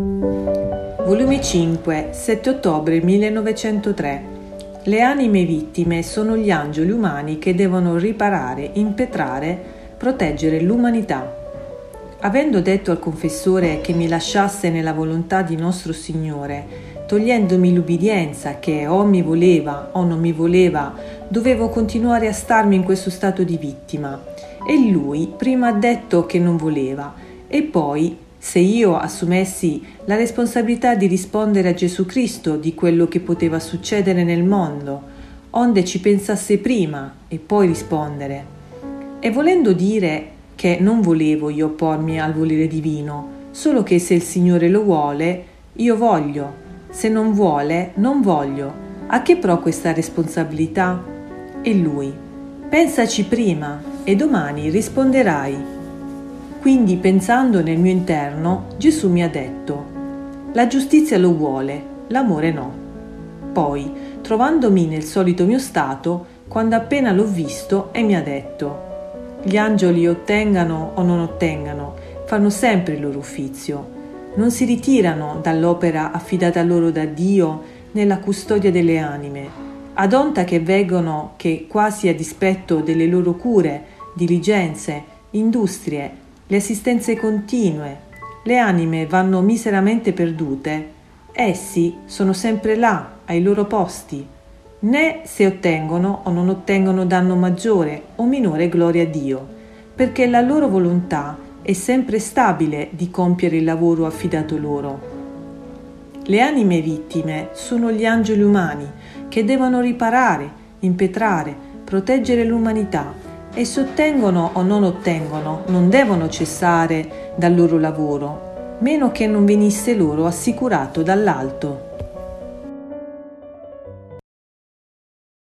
Volume 5, 7 ottobre 1903. Le anime vittime sono gli angeli umani che devono riparare, impetrare, proteggere l'umanità. Avendo detto al confessore che mi lasciasse nella volontà di nostro Signore, togliendomi l'ubbidienza che o mi voleva o non mi voleva, dovevo continuare a starmi in questo stato di vittima. E lui prima ha detto che non voleva e poi, se io assumessi la responsabilità di rispondere a Gesù Cristo di quello che poteva succedere nel mondo, onde ci pensasse prima e poi rispondere. E volendo dire che non volevo io oppormi al volere divino, solo che se il Signore lo vuole, io voglio se non vuole, non voglio. A che pro questa responsabilità? E lui, pensaci prima e domani risponderai. Quindi pensando nel mio interno, Gesù mi ha detto, la giustizia lo vuole, l'amore no. Poi, trovandomi nel solito mio stato, quando appena l'ho visto, e mi ha detto, gli angeli ottengano o non ottengano, fanno sempre il loro uffizio non si ritirano dall'opera affidata loro da Dio nella custodia delle anime, ad onta che veggono che quasi a dispetto delle loro cure, diligenze, industrie, le assistenze continue, le anime vanno miseramente perdute, essi sono sempre là, ai loro posti, né se ottengono o non ottengono danno maggiore o minore gloria a Dio, perché la loro volontà è sempre stabile di compiere il lavoro affidato loro. Le anime vittime sono gli angeli umani che devono riparare, impetrare, proteggere l'umanità e se ottengono o non ottengono non devono cessare dal loro lavoro, meno che non venisse loro assicurato dall'alto.